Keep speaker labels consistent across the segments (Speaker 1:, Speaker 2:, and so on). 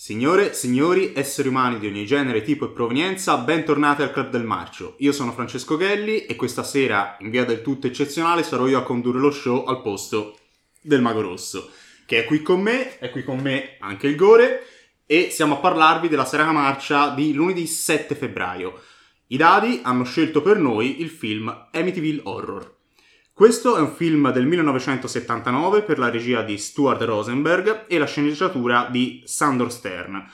Speaker 1: Signore, signori, esseri umani di ogni genere, tipo e provenienza, bentornati al Club del Marcio. Io sono Francesco Ghelli e questa sera, in via del tutto eccezionale, sarò io a condurre lo show al posto del Mago Rosso, che è qui con me, è qui con me anche il Gore, e siamo a parlarvi della serata marcia di lunedì 7 febbraio. I dadi hanno scelto per noi il film Amityville Horror. Questo è un film del 1979 per la regia di Stuart Rosenberg e la sceneggiatura di Sandor Stern.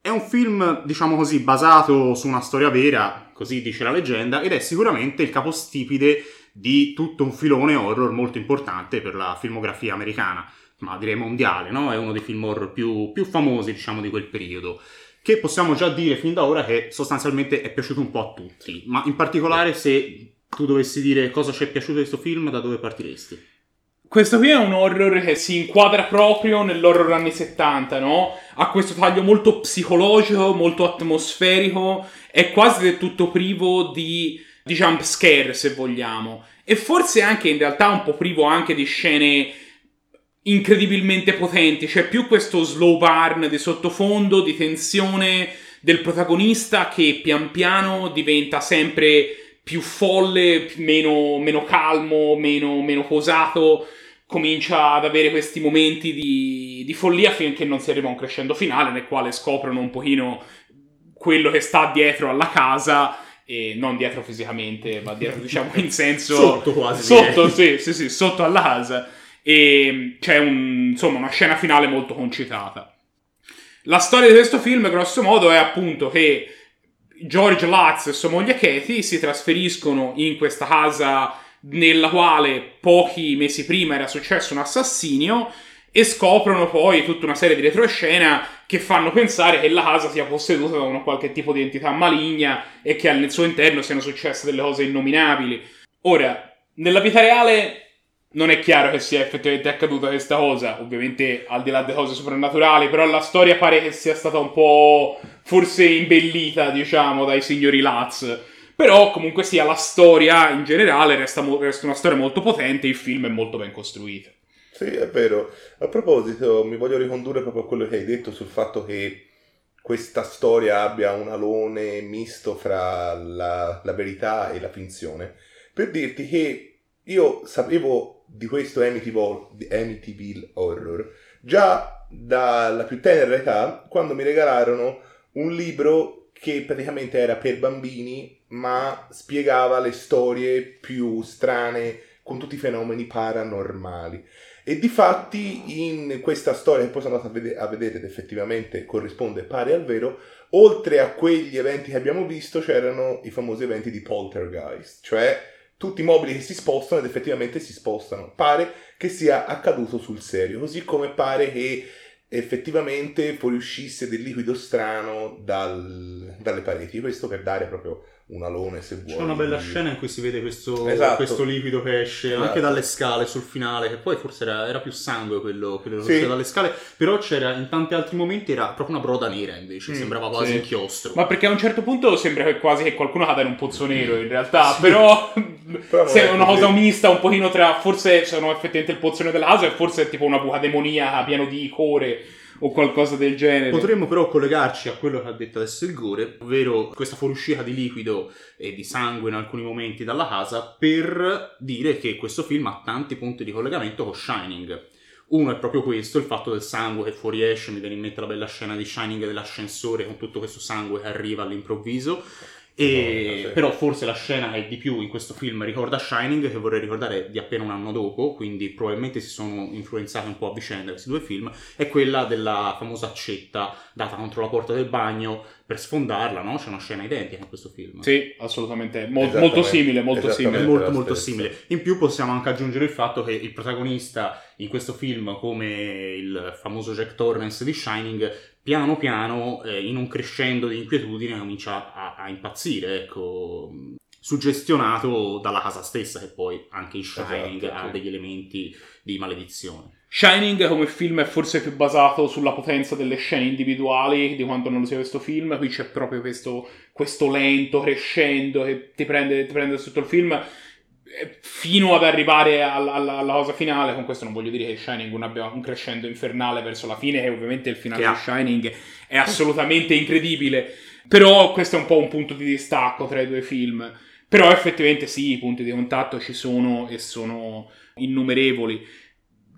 Speaker 1: È un film, diciamo così, basato su una storia vera, così dice la leggenda, ed è sicuramente il capostipite di tutto un filone horror molto importante per la filmografia americana, ma direi mondiale, no? È uno dei film horror più, più famosi, diciamo, di quel periodo che possiamo già dire fin da ora che sostanzialmente è piaciuto un po' a tutti, ma in particolare se tu dovessi dire cosa ci è piaciuto di questo film, da dove partiresti?
Speaker 2: Questo qui è un horror che si inquadra proprio nell'horror anni 70, no? Ha questo taglio molto psicologico, molto atmosferico, è quasi del tutto privo di, di jump scare, se vogliamo. E forse anche in realtà un po' privo anche di scene incredibilmente potenti. C'è più questo slow burn di sottofondo, di tensione del protagonista che pian piano diventa sempre più folle, meno, meno calmo, meno, meno, posato, comincia ad avere questi momenti di, di, follia finché non si arriva a un crescendo finale nel quale scoprono un pochino quello che sta dietro alla casa e non dietro fisicamente, ma dietro diciamo in senso
Speaker 1: sotto quasi
Speaker 2: sotto, sì, sì, sì, sotto alla casa e c'è un, insomma una scena finale molto concitata. La storia di questo film, grosso modo, è appunto che George Lutz e sua moglie Katie si trasferiscono in questa casa nella quale pochi mesi prima era successo un assassinio e scoprono poi tutta una serie di retroscena che fanno pensare che la casa sia posseduta da una qualche tipo di entità maligna e che al suo interno siano successe delle cose innominabili. Ora, nella vita reale non è chiaro che sia effettivamente accaduta questa cosa, ovviamente al di là delle cose soprannaturali, però la storia pare che sia stata un po' forse imbellita, diciamo, dai signori Laz. Però comunque sia la storia in generale resta, mo- resta una storia molto potente, il film è molto ben costruito.
Speaker 3: Sì, è vero. A proposito, mi voglio ricondurre proprio a quello che hai detto sul fatto che questa storia abbia un alone misto fra la, la verità e la finzione. Per dirti che io sapevo di questo Amityville, Horror già dalla più tenera età quando mi regalarono un libro che praticamente era per bambini ma spiegava le storie più strane con tutti i fenomeni paranormali. E di fatti in questa storia che poi sono andato a, vedere, ed effettivamente corrisponde pare al vero, oltre a quegli eventi che abbiamo visto c'erano i famosi eventi di poltergeist, cioè tutti i mobili che si spostano ed effettivamente si spostano. Pare che sia accaduto sul serio, così come pare che effettivamente fuoriuscisse del liquido strano dal, dalle pareti. Questo per dare proprio un alone se vuoi.
Speaker 1: C'è una bella scena in cui si vede questo, esatto. questo liquido che esce esatto. anche dalle scale sul finale, che poi forse era, era più sangue quello, quello che esce dalle scale, però c'era in tanti altri momenti era proprio una broda nera invece, mm, sembrava quasi sì. inchiostro.
Speaker 2: Ma perché a un certo punto sembra quasi che qualcuno cada in un pozzo nero in realtà, sì. però se è una cosa mista un pochino tra forse sono effettivamente il pozzo nero della casa e forse è tipo una buca demoniaca pieno di core o qualcosa del genere.
Speaker 1: Potremmo però collegarci a quello che ha detto adesso il Gore, ovvero questa fuoriuscita di liquido e di sangue in alcuni momenti dalla casa, per dire che questo film ha tanti punti di collegamento con Shining. Uno è proprio questo, il fatto del sangue che fuoriesce, mi viene in mente la bella scena di Shining dell'ascensore con tutto questo sangue che arriva all'improvviso. E, no, però forse la scena che di più in questo film ricorda Shining, che vorrei ricordare di appena un anno dopo, quindi probabilmente si sono influenzati un po' a vicenda questi due film, è quella della famosa accetta data contro la porta del bagno per sfondarla, no? C'è una scena identica in questo film.
Speaker 2: Sì, assolutamente, Mol- molto simile, molto simile.
Speaker 1: Molto, molto simile. In più possiamo anche aggiungere il fatto che il protagonista in questo film, come il famoso Jack Torrance di Shining, piano piano, eh, in un crescendo di inquietudine, comincia a, a, impazzire, ecco, suggestionato dalla casa stessa, che poi anche in Shining esatto, ha degli elementi di maledizione.
Speaker 2: Shining come film è forse più basato sulla potenza delle scene individuali di quanto non lo sia questo film, qui c'è proprio questo, questo lento crescendo che ti prende, ti prende sotto il film fino ad arrivare alla, alla, alla, cosa finale. Con questo non voglio dire che Shining abbia un crescendo infernale verso la fine, e ovviamente il finale di Shining è assolutamente incredibile. Però questo è un po' un punto di distacco tra i due film. Però effettivamente sì, i punti di contatto ci sono e sono innumerevoli.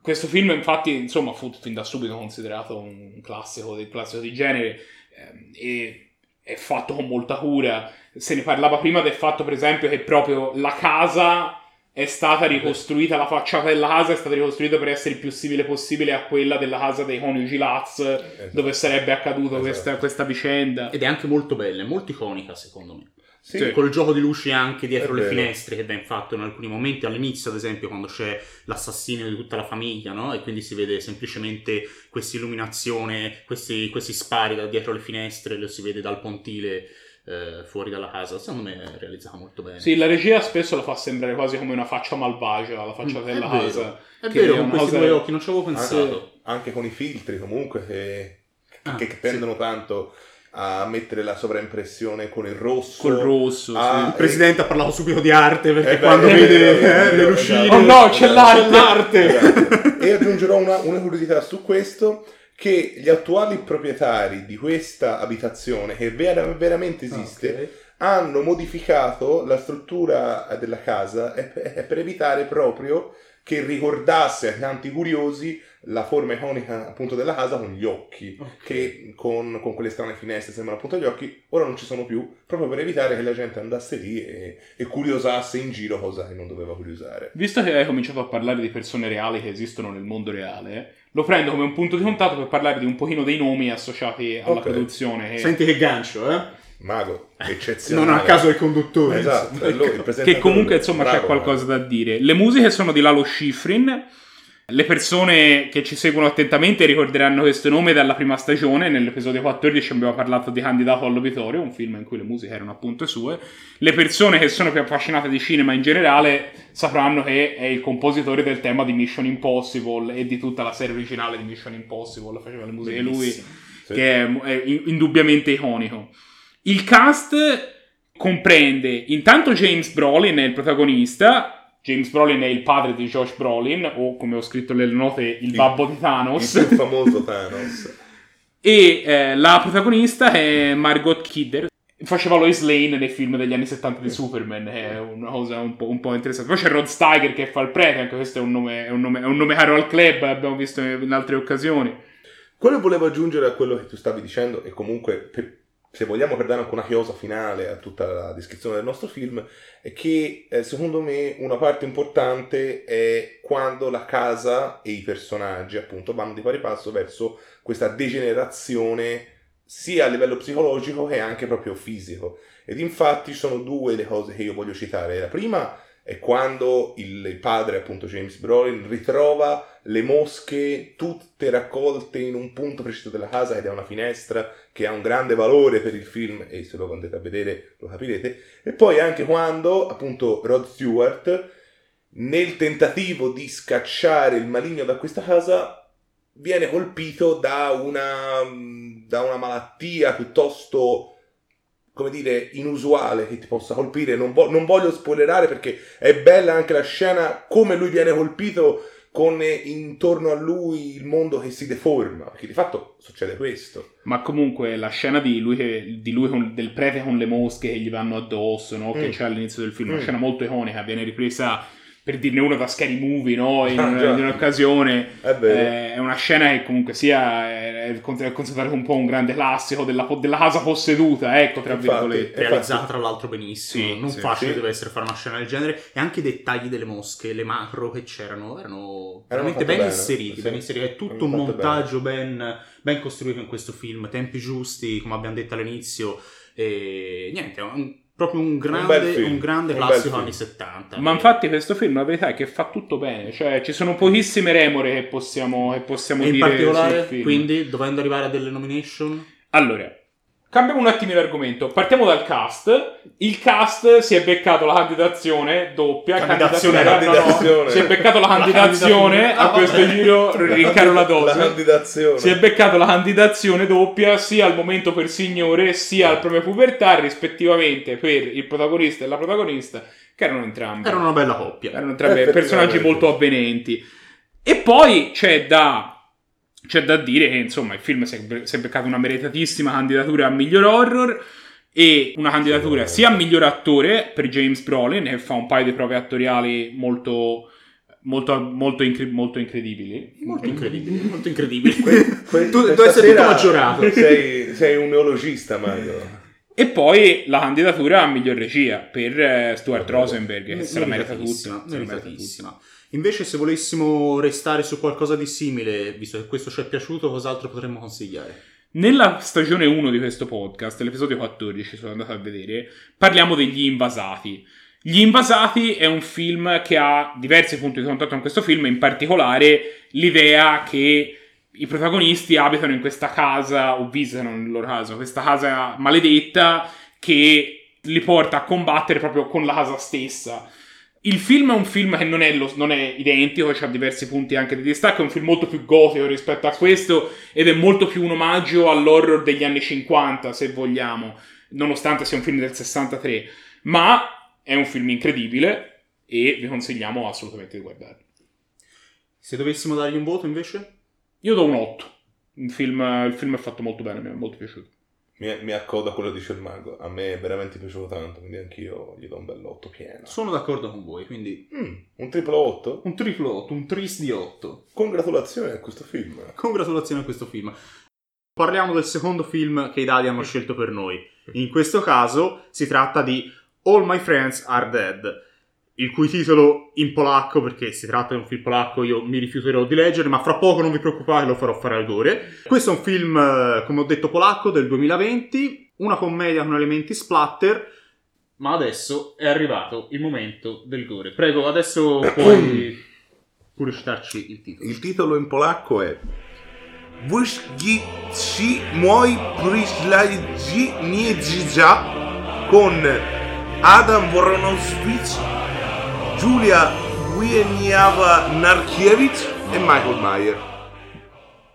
Speaker 2: Questo film, infatti, insomma, fu fin da subito considerato un classico del classico di genere ehm, e è fatto con molta cura. Se ne parlava prima del fatto, per esempio, che proprio la casa è stata ricostruita, la facciata della casa è stata ricostruita per essere il più simile possibile a quella della casa dei coniugi Laz,
Speaker 3: Esatto.
Speaker 2: dove sarebbe accaduta
Speaker 3: Esatto.
Speaker 2: questa, questa vicenda.
Speaker 1: Ed è anche molto bella, è molto iconica secondo me.
Speaker 3: Sì,
Speaker 2: Sì.
Speaker 1: Col gioco di luci anche dietro
Speaker 3: È
Speaker 1: le
Speaker 3: vero.
Speaker 1: finestre che viene fatto in alcuni momenti, all'inizio ad esempio quando c'è l'assassinio di tutta la famiglia, no? E quindi si vede semplicemente questa illuminazione, questi, questi spari da dietro le finestre, lo si vede dal pontile eh, fuori dalla casa. Secondo me è realizzata molto bene.
Speaker 2: Sì, la regia spesso lo fa sembrare quasi come una faccia malvagia, la facciata
Speaker 1: Mm,
Speaker 2: della
Speaker 1: è vero.
Speaker 2: casa.
Speaker 1: È
Speaker 2: che
Speaker 1: vero,
Speaker 2: è
Speaker 1: con questi
Speaker 2: cosa-
Speaker 1: due occhi, non ci avevo pensato.
Speaker 3: anche, anche con i filtri comunque che,
Speaker 1: Ah,
Speaker 3: che
Speaker 1: sì.
Speaker 3: tendono tanto a mettere la sovraimpressione con il rosso.
Speaker 2: Col rosso, sì.
Speaker 3: Ah,
Speaker 1: Il presidente ha parlato subito di arte perché
Speaker 3: Eh beh,
Speaker 1: quando
Speaker 3: eh
Speaker 1: vede eh,
Speaker 3: eh,
Speaker 1: le
Speaker 3: esatto.
Speaker 1: lucine...
Speaker 2: Oh no, c'è l'arte!
Speaker 1: C'è l'arte!
Speaker 3: Esatto. e aggiungerò una, una curiosità su questo che gli attuali proprietari di questa abitazione che vera- veramente esiste
Speaker 1: Ok.
Speaker 3: hanno modificato la struttura della casa e- e- per evitare proprio che ricordasse ai tanti curiosi la forma iconica appunto della casa con gli occhi
Speaker 1: Ok.
Speaker 3: che con, con quelle strane finestre sembrano appunto gli occhi ora non ci sono più proprio per evitare che la gente andasse lì e, e curiosasse in giro cosa che non doveva curiosare
Speaker 2: Visto che hai cominciato a parlare di persone reali che esistono nel mondo reale, lo prendo come un punto di contatto per parlare di un pochino dei nomi associati alla
Speaker 3: Ok.
Speaker 2: produzione. Che,
Speaker 1: Senti che gancio, eh?
Speaker 3: mago eccezionale
Speaker 1: Non a caso il conduttore.
Speaker 3: esatto è lui, il
Speaker 2: che comunque insomma c'è
Speaker 3: Bravo,
Speaker 2: qualcosa da dire. Le musiche sono di Lalo Schifrin. Le persone che ci seguono attentamente ricorderanno questo nome dalla prima stagione. Nell'episodio 14 abbiamo parlato di Candidato all'Obitorio, un film in cui le musiche erano appunto sue. Le persone che sono più appassionate di cinema in generale sapranno che è il compositore del tema di Mission Impossible e di tutta la serie originale di Mission Impossible. Faceva le musiche lui.
Speaker 3: Sì.
Speaker 2: che è, è indubbiamente iconico. Il cast comprende intanto James Brolin, è il protagonista. James Brolin è il padre di Josh Brolin, o come ho scritto nelle note, il babbo di
Speaker 3: il
Speaker 2: Thanos.
Speaker 3: più famoso Thanos
Speaker 2: E eh, la protagonista è Margot Kidder. Faceva Lois Lane nei film degli anni 70 di Superman, è una cosa un po', un po' interessante. Poi c'è Rod Steiger che fa il prete, anche questo è un nome, è un nome, è un nome caro al club, l'abbiamo visto in altre occasioni.
Speaker 3: Quello volevo aggiungere a quello che tu stavi dicendo, e comunque per- se vogliamo per dare anche una chiosa finale a tutta la descrizione del nostro film, è che eh, secondo me una parte importante è quando la casa e i personaggi appunto vanno di pari passo verso questa degenerazione sia a livello psicologico che anche proprio fisico. Ed infatti sono due le cose che io voglio citare. La prima è quando il padre, appunto James Brolin, ritrova le mosche tutte raccolte in un punto preciso della casa ed è una finestra che ha un grande valore per il film e se lo andate a vedere lo capirete. E poi anche quando, appunto, Rod Stewart, nel tentativo di scacciare il maligno da questa casa, viene colpito da una, da una malattia piuttosto come dire, inusuale che ti possa colpire. Non, vo- non voglio spoilerare perché è bella anche la scena come lui viene colpito con eh, intorno a lui il mondo che si deforma. Perché di fatto succede questo.
Speaker 2: Ma comunque la scena di lui, che- di lui con- del prete con le mosche che gli vanno addosso, no? che
Speaker 3: Mm.
Speaker 2: c'è all'inizio del film, una
Speaker 3: Mm.
Speaker 2: scena molto iconica, viene ripresa per dirne una da Scary Movie, no? in,
Speaker 3: Ah,
Speaker 2: in un'occasione.
Speaker 3: È vero.
Speaker 2: Eh, è una scena che comunque sia è, è con- è considerata un po' un grande classico della, della casa posseduta, ecco, tra
Speaker 3: Infatti,
Speaker 2: virgolette.
Speaker 1: realizzata tra l'altro benissimo,
Speaker 2: Sì,
Speaker 1: non
Speaker 2: sì,
Speaker 1: facile
Speaker 3: sì.
Speaker 1: deve essere fare una scena del genere e anche i dettagli delle mosche, le macro che c'erano erano veramente
Speaker 3: fatte
Speaker 1: ben
Speaker 3: bene,
Speaker 1: inseriti,
Speaker 3: sì.
Speaker 1: ben inseriti, è tutto
Speaker 3: Erano
Speaker 1: un montaggio ben, ben costruito in questo film, tempi giusti, come abbiamo detto all'inizio e niente, è un- proprio un grande,
Speaker 3: film,
Speaker 1: un grande
Speaker 3: un
Speaker 1: classico anni 70.
Speaker 2: Ma infatti questo film la verità è che fa tutto bene, cioè ci sono pochissime remore che possiamo, che possiamo
Speaker 1: e in
Speaker 2: dire sul
Speaker 1: particolare,
Speaker 2: film.
Speaker 1: quindi, dovendo arrivare a delle nomination,
Speaker 2: Allora, cambiamo un attimino l'argomento. Partiamo dal cast. Il cast si è beccato la candidazione doppia.
Speaker 1: Candidazione,
Speaker 2: candidatura-
Speaker 3: candidazione.
Speaker 2: si è beccato la
Speaker 1: La
Speaker 2: candidazione a
Speaker 1: Ah,
Speaker 2: questo
Speaker 1: vabbè.
Speaker 2: giro Riccardo
Speaker 3: La
Speaker 2: Ladosi.
Speaker 3: candidazione.
Speaker 2: Si è beccato la candidazione doppia sia al momento per signore sia al proprio pubertà, rispettivamente per il protagonista e la protagonista, che erano entrambi.
Speaker 1: era una bella coppia.
Speaker 2: Erano entrambi personaggi molto avvenenti. E poi c'è da c'è da dire che insomma il film si è, beccato una meritatissima candidatura a miglior horror e una candidatura sia a miglior attore per James Brolin che fa un paio di prove attoriali molto molto, molto, incre- molto incredibili
Speaker 1: Molto incredibile, molto incredibile.
Speaker 3: Que-
Speaker 1: tu
Speaker 3: questa
Speaker 1: devi essere tutto maggiorato.
Speaker 3: Sei, sei un neologista, Mario.
Speaker 2: e poi la candidatura a miglior regia per eh, Stuart Rosenberg che se la merita
Speaker 1: Meritatissima,
Speaker 2: tutta se la merita tutta.
Speaker 1: meritatissima. Invece, se volessimo restare su qualcosa di simile, visto che questo ci è piaciuto, cos'altro potremmo consigliare?
Speaker 2: Nella stagione 1 di questo podcast, l'episodio 14, sono andato a vedere, parliamo degli invasati. Gli invasati è un film che ha diversi punti di contatto con questo film, in particolare l'idea che i protagonisti abitano in questa casa, o visitano nel loro caso, questa casa maledetta che li porta a combattere proprio con la casa stessa. Il film è un film che non è, lo- non è identico, ha diversi punti anche di distacco, è un film molto più gotico rispetto a questo ed è molto più un omaggio all'horror degli anni 50, se vogliamo, nonostante sia un film del 63. Ma è un film incredibile e vi consigliamo assolutamente di guardarlo.
Speaker 1: Se dovessimo dargli un voto, invece?
Speaker 2: Io do un 8. Il film, il film è fatto molto bene, mi è molto piaciuto.
Speaker 3: Mi, mi accoda quello che dice il mago. A me è veramente piaciuto tanto, quindi anch'io gli do un bell'otto pieno.
Speaker 1: Sono d'accordo con voi, quindi
Speaker 3: Mm, un triplo 8?
Speaker 1: un triplo 8, un tris di 8.
Speaker 3: Congratulazioni a questo film.
Speaker 1: Congratulazioni a questo film. Parliamo del secondo film che i dadi hanno scelto per noi. In questo caso si tratta di All My Friends Are Dead, il cui titolo in polacco, perché si tratta di un film polacco, io mi rifiuterò di leggere, ma fra poco non vi preoccupate, lo farò fare al gore. Questo è un film, eh, come ho detto, polacco del 2020, una commedia con elementi splatter, ma adesso è arrivato il momento del gore. Prego, adesso puoi pure citarci il titolo.
Speaker 3: Il titolo in polacco è Wyszki ci moi przyśledzi nie con Adam Woronowicz, Giulia Wieniawa Narkiewicz e Michael Meyer.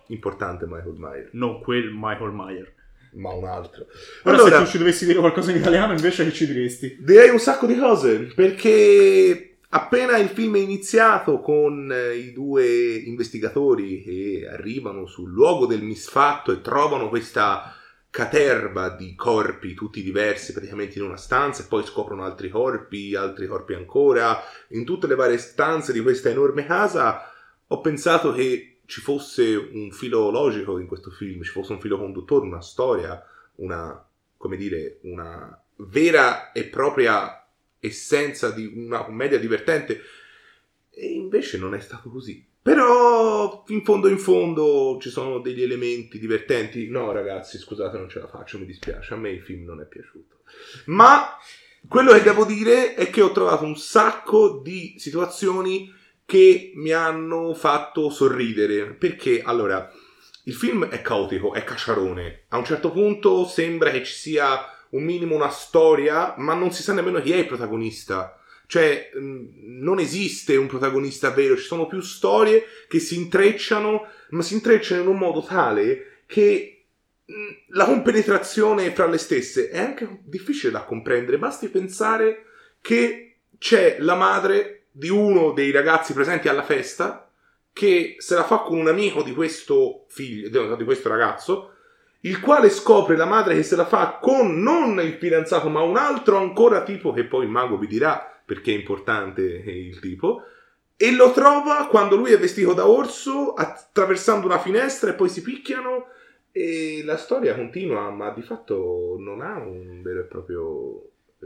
Speaker 3: Importante Michael Meyer,
Speaker 1: Non quel Michael Meyer.
Speaker 3: ma un altro.
Speaker 1: Ora,
Speaker 3: Allora,
Speaker 1: se tu ci dovessi dire qualcosa in italiano, invece, che ci diresti?
Speaker 3: Direi un sacco di cose perché appena il film è iniziato con eh, i due investigatori che arrivano sul luogo del misfatto e trovano questa caterva di corpi tutti diversi praticamente in una stanza e poi scoprono altri corpi, altri corpi ancora in tutte le varie stanze di questa enorme casa ho pensato che ci fosse un filo logico in questo film, ci fosse un filo conduttore, una storia, una come dire, una vera e propria essenza di una commedia divertente. E invece non è stato così. Però in fondo in fondo ci sono degli elementi divertenti. No, ragazzi, scusate, non ce la faccio, mi dispiace. A me il film non è piaciuto. Ma quello che devo dire è che ho trovato un sacco di situazioni che mi hanno fatto sorridere. Perché allora, il film è caotico, è cacciarone. A un certo punto sembra che ci sia un minimo una storia, ma non si sa nemmeno chi è il protagonista. Cioè, mh, non esiste un protagonista vero, ci sono più storie che si intrecciano, ma si intrecciano in un modo tale che mh, la compenetrazione fra le stesse è anche difficile da comprendere. Basti pensare che c'è la madre di uno dei ragazzi presenti alla festa che se la fa con un amico di questo figlio, di questo ragazzo, il quale scopre la madre che se la fa con non il fidanzato, ma un altro ancora tipo che poi il mago vi dirà perché è importante il tipo. E lo trova quando lui è vestito da orso, attraversando una finestra e poi si picchiano. E la storia continua, ma di fatto non ha un vero e proprio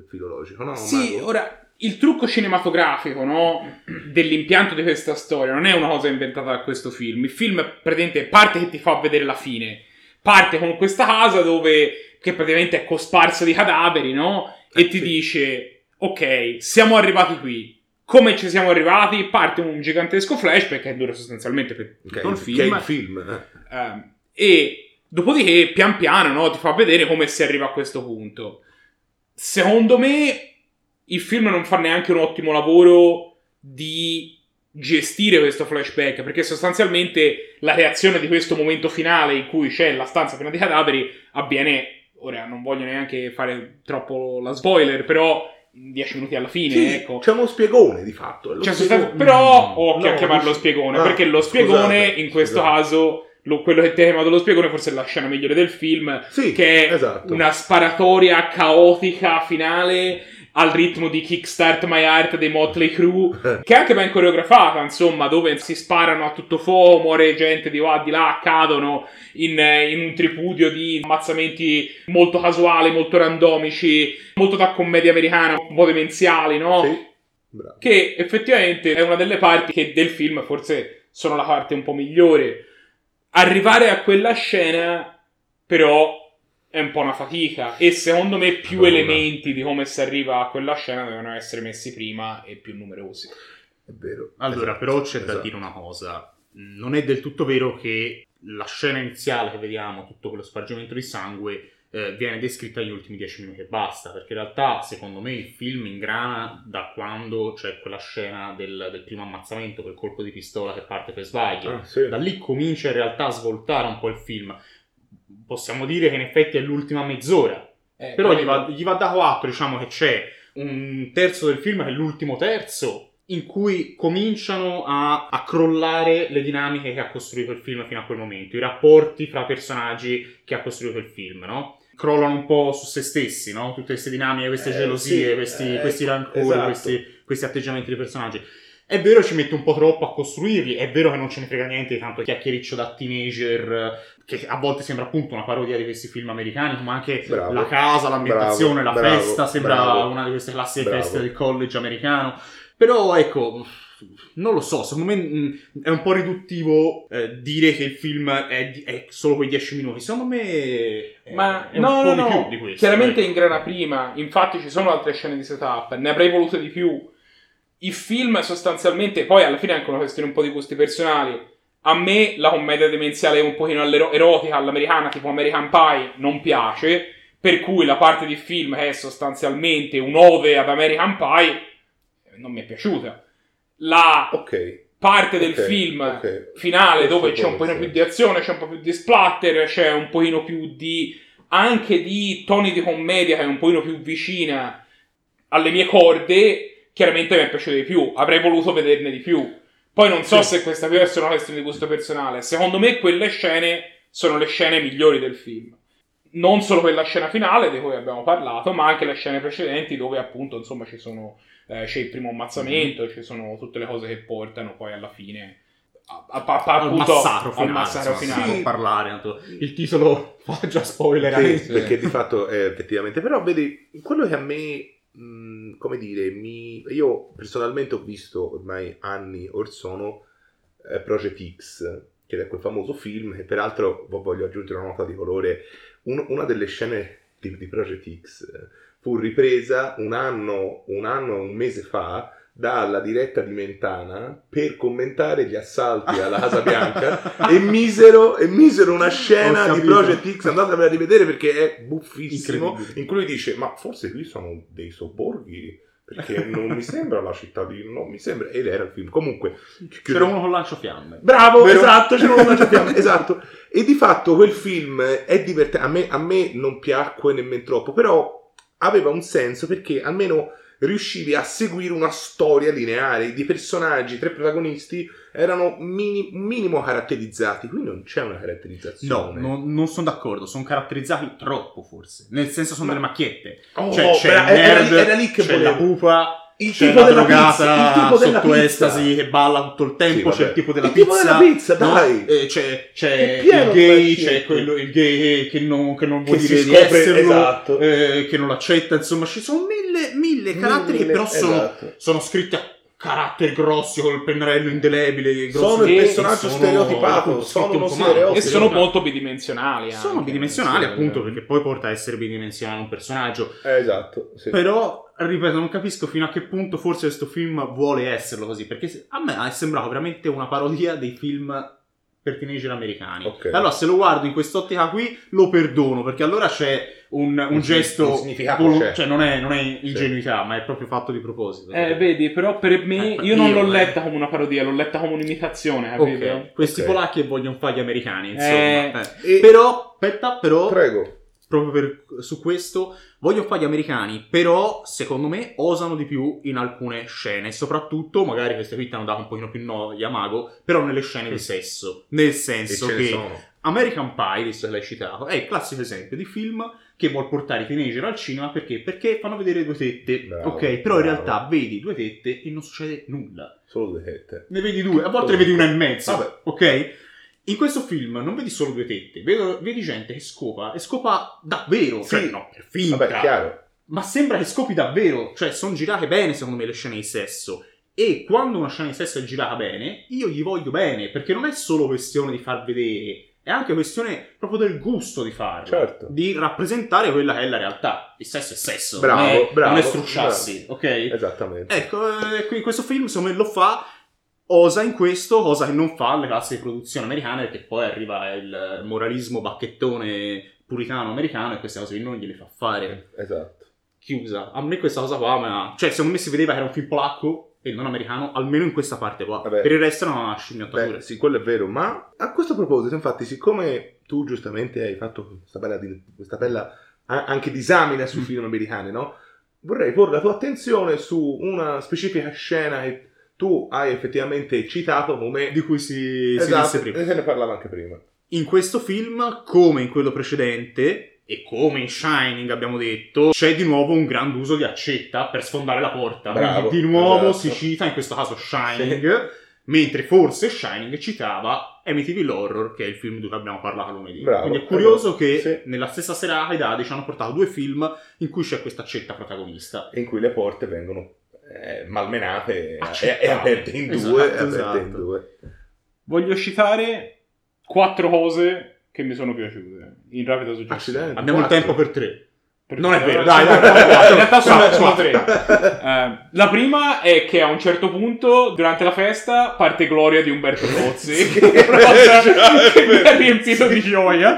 Speaker 3: filo logico, no?
Speaker 2: Sì,
Speaker 3: Mago?
Speaker 2: ora il trucco cinematografico no, dell'impianto di questa storia non è una cosa inventata da questo film. Il film praticamente parte che ti fa vedere la fine. Parte con questa casa dove che praticamente è cosparsa di cadaveri, no? E
Speaker 3: Eh,
Speaker 2: ti
Speaker 3: sì.
Speaker 2: dice: Ok, siamo arrivati qui. Come ci siamo arrivati? Parte un gigantesco flashback che dura sostanzialmente per tutto
Speaker 3: è
Speaker 2: il
Speaker 3: il-
Speaker 2: film.
Speaker 3: Film. eh.
Speaker 2: Ehm, e dopodiché, pian piano, no, ti fa vedere come si arriva a questo punto. Secondo me, il film non fa neanche un ottimo lavoro di gestire questo flashback, perché sostanzialmente la reazione di questo momento finale in cui c'è la stanza piena di cadaveri avviene. Ora non voglio neanche fare troppo la spoiler, però in dieci minuti alla fine,
Speaker 3: Sì,
Speaker 2: ecco.
Speaker 3: c'è uno spiegone di fatto.
Speaker 2: Cioè,
Speaker 3: spiegone.
Speaker 2: però ho
Speaker 1: Mm,
Speaker 2: che
Speaker 3: no,
Speaker 2: chiamarlo
Speaker 3: dici-
Speaker 2: spiegone
Speaker 3: Ah,
Speaker 2: perché lo
Speaker 3: scusate,
Speaker 2: spiegone in questo
Speaker 3: scusate.
Speaker 2: caso lo- quello che ti ha chiamato lo spiegone forse è la scena migliore del film,
Speaker 3: Sì,
Speaker 2: che è
Speaker 3: esatto.
Speaker 2: una sparatoria caotica finale al ritmo di Kickstart My Heart dei Motley Crue, che è anche ben coreografata, insomma, dove si sparano a tutto fuoco, muore gente di qua, di là, cadono in, in un tripudio di ammazzamenti molto casuali, molto randomici, molto da commedia americana, un po' demenziali, no?
Speaker 3: Sì. Bravo.
Speaker 2: che effettivamente è una delle parti che del film forse sono la parte un po' migliore. Arrivare a quella scena, però, è un po' una fatica. E secondo me più
Speaker 3: Madonna.
Speaker 2: elementi di come si arriva a quella scena devono essere messi prima e più numerosi.
Speaker 3: È vero.
Speaker 1: Allora,
Speaker 3: Esatto,
Speaker 1: però c'è da
Speaker 3: esatto.
Speaker 1: dire una cosa. Non è del tutto vero che la scena iniziale che vediamo, tutto quello spargimento di sangue, eh, viene descritta negli ultimi dieci minuti e basta. Perché in realtà, secondo me, il film ingrana da quando c'è quella scena del, del primo ammazzamento, quel colpo di pistola che parte per sbaglio.
Speaker 3: Ah, sì.
Speaker 1: Da lì comincia in realtà a svoltare un po' il film. Possiamo dire che in effetti è l'ultima mezz'ora. Però gli va, gli va dato atto, diciamo, che c'è un terzo del film che è l'ultimo terzo, in cui cominciano a, a crollare le dinamiche che ha costruito il film fino a quel momento, i rapporti fra personaggi che ha costruito il film, no? Crollano un po' su se stessi, no? Tutte queste dinamiche, queste
Speaker 3: Eh,
Speaker 1: gelosie,
Speaker 3: sì,
Speaker 1: questi,
Speaker 3: eh,
Speaker 1: questi rancori,
Speaker 3: esatto.
Speaker 1: questi, questi atteggiamenti dei personaggi. È vero ci mette un po' troppo a costruirli, è vero che non ce ne frega niente tanto chiacchiericcio da teenager, eh, che a volte sembra appunto una parodia di questi film americani, ma anche
Speaker 3: Bravo.
Speaker 1: la casa, l'ambientazione,
Speaker 3: Bravo,
Speaker 1: la
Speaker 3: bravo,
Speaker 1: festa, sembra
Speaker 3: bravo.
Speaker 1: una di queste classiche
Speaker 3: Bravo.
Speaker 1: feste del college americano. Però ecco, non lo so, secondo me mh, è un po' riduttivo eh, dire che il film è, di- è solo quei 10 minuti. Secondo me è,
Speaker 2: Ma
Speaker 1: è
Speaker 2: no,
Speaker 1: un
Speaker 2: no,
Speaker 1: po' di
Speaker 2: no,
Speaker 1: più di questo.
Speaker 2: chiaramente
Speaker 1: ecco.
Speaker 2: ingrana prima, infatti ci sono altre scene di setup, ne avrei volute di più. Il film sostanzialmente, poi alla fine è anche una questione un po' di gusti personali. A me la commedia demenziale un pochino erotica all'americana, tipo American Pie, non piace, per cui la parte di film che è sostanzialmente un'ode ad American Pie eh, non mi è piaciuta. La
Speaker 3: Ok.
Speaker 2: parte del
Speaker 3: ok,
Speaker 2: film
Speaker 3: ok.
Speaker 2: finale dove c'è un pochino più di azione, c'è un po' più di splatter, c'è un pochino più di anche di toni di commedia che è un pochino più vicina alle mie corde, chiaramente mi è piaciuto di più, avrei voluto vederne di più. Poi non so
Speaker 1: Sì.
Speaker 2: se questa può essere una questione di gusto personale. Secondo me quelle scene sono le scene migliori del film. Non solo quella scena finale di cui abbiamo parlato, ma anche le scene precedenti dove appunto insomma ci sono eh, c'è il primo ammazzamento,
Speaker 1: Mhm.
Speaker 2: ci sono tutte le cose che portano poi alla fine a, a- a-
Speaker 1: al
Speaker 2: appunto,
Speaker 1: massacro
Speaker 2: al
Speaker 1: finale,
Speaker 2: massacro
Speaker 1: insomma,
Speaker 2: finale.
Speaker 1: si può parlare. Il titolo fa già spoiler.
Speaker 3: Sì,
Speaker 1: eh.
Speaker 3: perché di fatto è effettivamente. Però vedi, quello che a me, come dire, mi... io personalmente ho visto ormai anni or sono eh, Project X, che è quel famoso film, che peraltro vo- voglio aggiungere una nota di colore. Un- una delle scene di, di Project X eh, fu ripresa un anno, un anno, un mese fa dalla diretta di Mentana per commentare gli assalti alla Casa Bianca e misero, e misero una scena di. Project X, andatevela a rivedere perché è buffissimo, in cui lui dice ma forse qui sono dei sobborghi perché non mi sembra la città di... non mi sembra... ed era il film, comunque...
Speaker 1: C'era uno con lanciafiamme.
Speaker 3: Bravo,
Speaker 1: Vero?
Speaker 3: esatto, c'era una lanciafiamme, esatto. E di fatto quel film è divertente, a me, a me non piacque nemmeno troppo, però aveva un senso perché almeno riuscivi a seguire una storia lineare di personaggi, tre protagonisti erano mini- minimo caratterizzati, qui non c'è una
Speaker 1: No,
Speaker 3: caratterizzazione.
Speaker 1: non, non sono d'accordo, sono caratterizzati troppo forse. Nel senso sono
Speaker 3: Ma-
Speaker 1: delle macchiette.
Speaker 3: Oh,
Speaker 1: Cioè, c'è
Speaker 3: era- era
Speaker 1: nerd,
Speaker 3: lì- era lì che
Speaker 1: c'è la pupa,
Speaker 3: Il
Speaker 1: c'è
Speaker 3: tipo
Speaker 1: drogata
Speaker 3: pizza, il tipo della
Speaker 1: sotto
Speaker 3: pizza.
Speaker 1: estasi che balla tutto il tempo,
Speaker 3: Sì,
Speaker 1: c'è il tipo della
Speaker 3: Il tipo
Speaker 1: pizza.
Speaker 3: della pizza,
Speaker 1: no?
Speaker 3: dai.
Speaker 1: Eh, c'è c'è il gay, c'è quello, il gay che non, che non vuol
Speaker 3: Che
Speaker 1: dire di esserlo,
Speaker 3: esatto.
Speaker 1: eh, che non l'accetta, insomma ci sono mille, mille caratteri che
Speaker 3: Mille,
Speaker 1: però sono,
Speaker 3: esatto.
Speaker 1: sono scritti a caratteri grossi col pennarello indelebile. grossi
Speaker 3: Sono
Speaker 2: il
Speaker 3: personaggio
Speaker 1: sono,
Speaker 3: stereotipato,
Speaker 1: appunto,
Speaker 3: sono uno stereotipo.
Speaker 2: E sono molto bidimensionali.
Speaker 1: Sono
Speaker 2: anche.
Speaker 1: bidimensionali
Speaker 2: Sì,
Speaker 1: appunto perché poi porta a essere bidimensionale un personaggio.
Speaker 3: Eh, esatto, sì.
Speaker 1: Però, ripeto, non capisco fino a che punto forse questo film vuole esserlo così, perché a me è sembrato veramente una parodia dei film per teenager americani.
Speaker 3: Ok.
Speaker 1: Allora, se lo guardo in quest'ottica qui, lo perdono, perché allora c'è un, un
Speaker 3: Un
Speaker 1: gesto... volo-. Cioè, non è, non è ingenuità, ma è proprio fatto di proposito.
Speaker 2: Eh, vedi, però per me
Speaker 1: Eh,
Speaker 2: io non
Speaker 1: io,
Speaker 2: l'ho
Speaker 1: eh.
Speaker 2: letta come una parodia, l'ho letta come un'imitazione, capito?
Speaker 1: questi
Speaker 3: Ok.
Speaker 1: polacchi vogliono fare gli americani, insomma.
Speaker 2: Eh,
Speaker 1: eh.
Speaker 3: E-
Speaker 1: Però, aspetta, però...
Speaker 3: Prego.
Speaker 1: proprio per- su questo. Voglio fare gli americani, però secondo me osano di più in alcune scene. Soprattutto, magari queste qui ti hanno dato un pochino più noia, mago, però nelle scene di sesso. Nel senso che
Speaker 3: sono.
Speaker 1: American Pie, visto che l'hai citato, è il classico esempio di film che vuol portare i teenager al cinema perché? Perché fanno vedere due tette,
Speaker 3: Bravo,
Speaker 1: ok? Però in
Speaker 3: bravo.
Speaker 1: realtà vedi due tette e non succede nulla.
Speaker 3: Solo due tette.
Speaker 1: Ne vedi due, a volte ne vedi una e mezzo,
Speaker 3: Vabbè.
Speaker 1: ok? In questo film non vedi solo due tette, vedo- vedi gente che scopa e scopa davvero,
Speaker 3: Sì.
Speaker 1: cioè no, per finta,
Speaker 3: Vabbè, chiaro.
Speaker 1: ma sembra che scopi davvero, cioè sono girate bene secondo me le scene di sesso. E quando una scena di sesso è girata bene, io gli voglio bene, perché non è solo questione di far vedere, è anche questione proprio del gusto di farlo,
Speaker 3: Certo.
Speaker 1: di rappresentare quella che è la realtà. Il sesso è sesso,
Speaker 3: Bravo,
Speaker 1: non, è,
Speaker 3: bravo,
Speaker 1: non è strucciarsi, ok?
Speaker 3: Esattamente.
Speaker 1: Ecco, eh, questo film secondo me lo fa, osa in questo, cosa che non fa le classiche produzioni americane, perché poi arriva il moralismo bacchettone puritano americano e queste cose non gliele fa fare.
Speaker 3: Esatto.
Speaker 1: Chiusa. A me questa cosa qua, ma... cioè secondo me si vedeva che era un film polacco e non americano, almeno in questa parte qua.
Speaker 3: Vabbè.
Speaker 1: Per il resto era una scimmiottatura.
Speaker 3: Beh, sì, quello è vero, ma a questo proposito, infatti, siccome tu giustamente hai fatto questa bella, di- questa bella a- anche disamina sui film americani, no? Vorrei porre la tua attenzione su una specifica scena che tu hai effettivamente citato come...
Speaker 1: Di cui si, si
Speaker 3: esatto,
Speaker 1: disse prima.
Speaker 3: se ne parlava anche prima.
Speaker 1: In questo film, come in quello precedente, e come in Shining abbiamo detto, c'è di nuovo un grande uso di accetta per sfondare la porta.
Speaker 3: Bravo,
Speaker 1: Quindi di nuovo
Speaker 3: esatto.
Speaker 1: si cita, in questo caso Shining, mentre forse Shining citava Amityville L'Horror, che è il film di cui abbiamo parlato lunedì.
Speaker 3: Bravo,
Speaker 1: Quindi è curioso
Speaker 3: esatto,
Speaker 1: che
Speaker 3: sì.
Speaker 1: nella stessa serata i dadi ci hanno portato due film in cui c'è questa accetta protagonista.
Speaker 3: in cui le porte vengono eh, malmenate e-
Speaker 1: Accettate.
Speaker 3: e aperte in
Speaker 1: Esatto,
Speaker 3: due. aperte
Speaker 1: esatto.
Speaker 3: in due.
Speaker 2: Voglio citare quattro cose che mi sono piaciute in rapida suggestione.
Speaker 3: Accidenti.
Speaker 1: Abbiamo il
Speaker 3: Quattro.
Speaker 1: tempo per tre.
Speaker 2: Per-
Speaker 1: Non è vero, dai, dai, dai, dai.
Speaker 2: In realtà sono, sono tre. Eh, la prima è che a un certo punto, durante la festa, parte Gloria di Umberto Tozzi.
Speaker 3: Sì,
Speaker 2: Una cosa
Speaker 3: già, è
Speaker 2: che mi ha riempito di gioia.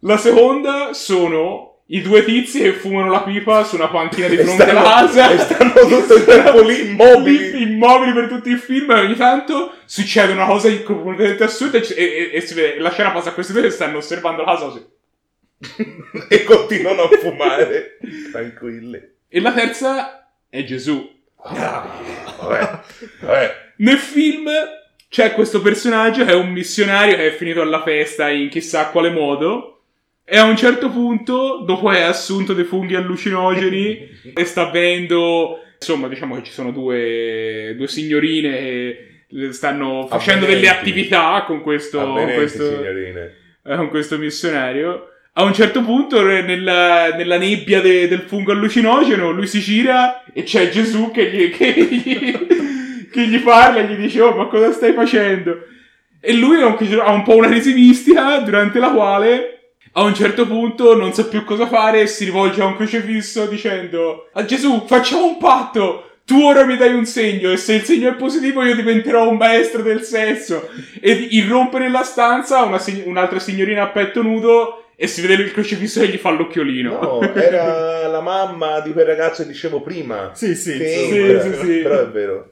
Speaker 2: La seconda sono i due tizi che fumano la pipa su una panchina di fronte alla casa.
Speaker 3: e stanno tutto il tempo lì immobili.
Speaker 2: immobili per tutti i film e ogni tanto succede una cosa completamente assurda e, e- e- si vede- la scena passa a questi due che stanno osservando la casa così.
Speaker 3: e continuano a fumare tranquilli.
Speaker 2: E la terza è Gesù.
Speaker 3: Vabbè, vabbè.
Speaker 2: Nel film c'è questo personaggio che è un missionario che è finito alla festa in chissà quale modo. E a un certo punto, dopo ha assunto dei funghi allucinogeni e sta avendo, insomma, diciamo che ci sono due, due signorine che stanno facendo delle
Speaker 3: Avvenenti.
Speaker 2: attività con questo, con questo, eh, con questo missionario. A un certo punto, nella, nella nebbia de- del fungo allucinogeno, lui si gira e c'è Gesù che gli, che gli- che gli parla e gli dice: Oh, ma cosa stai facendo? E lui ha un, ha un po' una crisi mistica durante la quale. A un certo punto non sa più cosa fare e si rivolge a un crocifisso dicendo a Gesù facciamo un patto, tu ora mi dai un segno e se il segno è positivo io diventerò un maestro del sesso e irrompe nella stanza una sig- un'altra signorina a petto nudo e si vede il crocifisso che gli fa l'occhiolino.
Speaker 3: No, era la mamma di quel ragazzo che dicevo prima.
Speaker 1: Sì, sì,
Speaker 3: Che
Speaker 1: sì,
Speaker 2: sì, sì.
Speaker 3: Però è vero.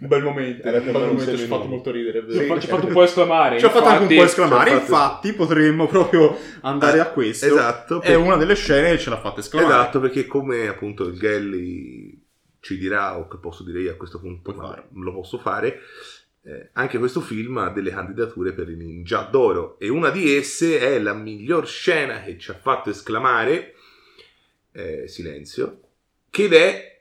Speaker 1: Un bel momento. Un bel momento, ci ha fatto molto ridere,
Speaker 3: Sì.
Speaker 2: Ci ha fatto un po' esclamare.
Speaker 1: Ci ha fatto anche un po'
Speaker 2: infatti.
Speaker 1: esclamare,
Speaker 3: fatto-
Speaker 1: infatti potremmo proprio andare a questo.
Speaker 3: Esatto.
Speaker 1: È una delle scene che ce l'ha fatta esclamare.
Speaker 3: Esatto, perché come appunto il Gelli ci dirà, o che posso dire io a questo punto, ma lo posso fare, eh, anche questo film ha delle candidature per i Ninja d'Oro e una di esse è la miglior scena che ci ha fatto esclamare eh, silenzio, che è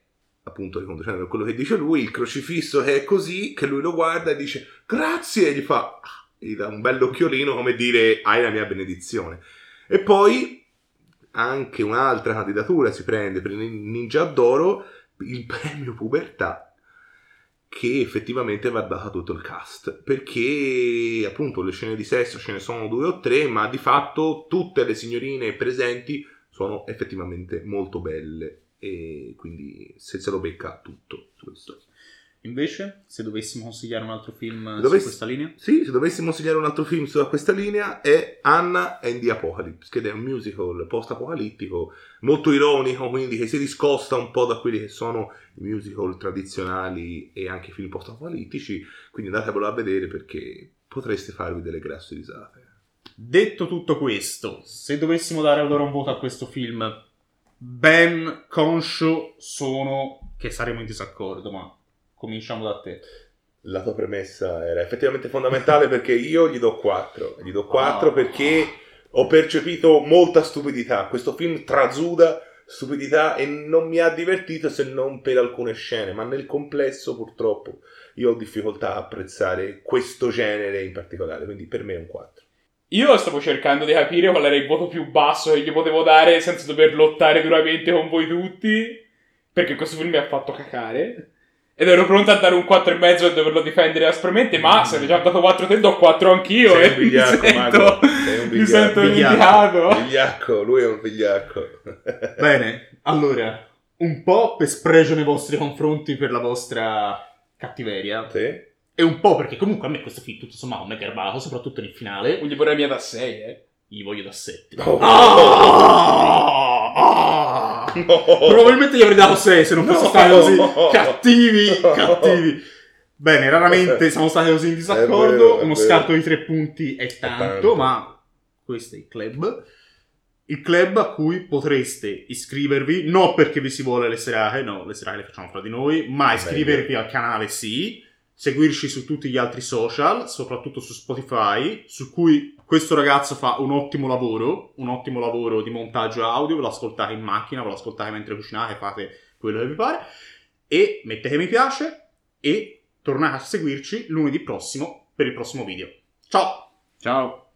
Speaker 3: appunto riconducendo quello che dice lui, il crocifisso è così, che lui lo guarda e dice grazie e gli fa, ah, gli dà un bell'occhiolino come dire hai la mia benedizione. E poi anche un'altra candidatura si prende per il Ninja d'Oro il premio pubertà che effettivamente va dato a tutto il cast perché appunto le scene di sesso ce ne sono due o tre ma di fatto tutte le signorine presenti sono effettivamente molto belle e quindi se se lo becca tutto questo.
Speaker 1: Invece, se dovessimo consigliare un altro film
Speaker 3: Dovessi-
Speaker 1: su questa linea,
Speaker 3: Sì, se dovessimo consigliare un altro film su questa linea è Anna and the Apocalypse, che è un musical post-apocalittico, molto ironico, quindi che si discosta un po' da quelli che sono i musical tradizionali e anche i film post-apocalittici, quindi andatevelo a vedere perché potreste farvi delle grasse risate.
Speaker 1: Detto tutto questo, se dovessimo dare allora un voto a questo film, ben conscio sono che saremo in disaccordo, ma cominciamo da te.
Speaker 3: La tua premessa era effettivamente fondamentale perché io gli do 4. Gli do 4
Speaker 1: Ah.
Speaker 3: perché ho percepito molta stupidità. Questo film trasuda stupidità e non mi ha divertito se non per alcune scene, ma nel complesso purtroppo io ho difficoltà a apprezzare questo genere in particolare, quindi per me è un 4.
Speaker 2: Io stavo cercando di capire qual era il voto più basso che gli potevo dare senza dover lottare duramente con voi tutti. Perché questo film mi ha fatto cacare. Ed ero pronto a dare un 4,5 e doverlo difendere aspramente. Ma se ne già dato 4 te, do 4 anch'io.
Speaker 3: Sei
Speaker 2: e
Speaker 3: un vigliacco,
Speaker 2: mi sento,
Speaker 3: Mago, sei un
Speaker 2: mi
Speaker 3: vigliacco.
Speaker 2: sento
Speaker 1: Vigliacco.
Speaker 3: Vigliacco, lui è un vigliacco.
Speaker 1: Bene, allora, un po' per spregio nei vostri confronti per la vostra cattiveria,
Speaker 3: Sì?
Speaker 1: E un po' perché comunque a me questo film tutto sommato mi è garbato, soprattutto nel finale,
Speaker 2: Quindi pure la mia da 6, eh.
Speaker 1: gli voglio da 7.
Speaker 3: Oh.
Speaker 1: Ah! Ah!
Speaker 3: No.
Speaker 1: Probabilmente gli avrei dato 6 se non fosse
Speaker 3: No.
Speaker 1: stati così cattivi,
Speaker 3: No.
Speaker 1: cattivi. Bene, raramente siamo stati così in
Speaker 3: È
Speaker 1: disaccordo.
Speaker 3: vero, è
Speaker 1: Uno
Speaker 3: vero.
Speaker 1: scarto di 3 punti è tanto,
Speaker 3: tanto.
Speaker 1: ma questo è il club. Il club a cui potreste iscrivervi, non perché vi si vuole le serate, no, le serate le facciamo fra di noi, ma iscrivervi al canale sì, seguirci su tutti gli altri social, soprattutto su Spotify, su cui questo ragazzo fa un ottimo lavoro, un ottimo lavoro di montaggio audio, ve lo ascoltate in macchina, ve lo ascoltate mentre cucinate, fate quello che vi pare, e mettete mi piace e tornate a seguirci lunedì prossimo per il prossimo video. Ciao!
Speaker 2: Ciao.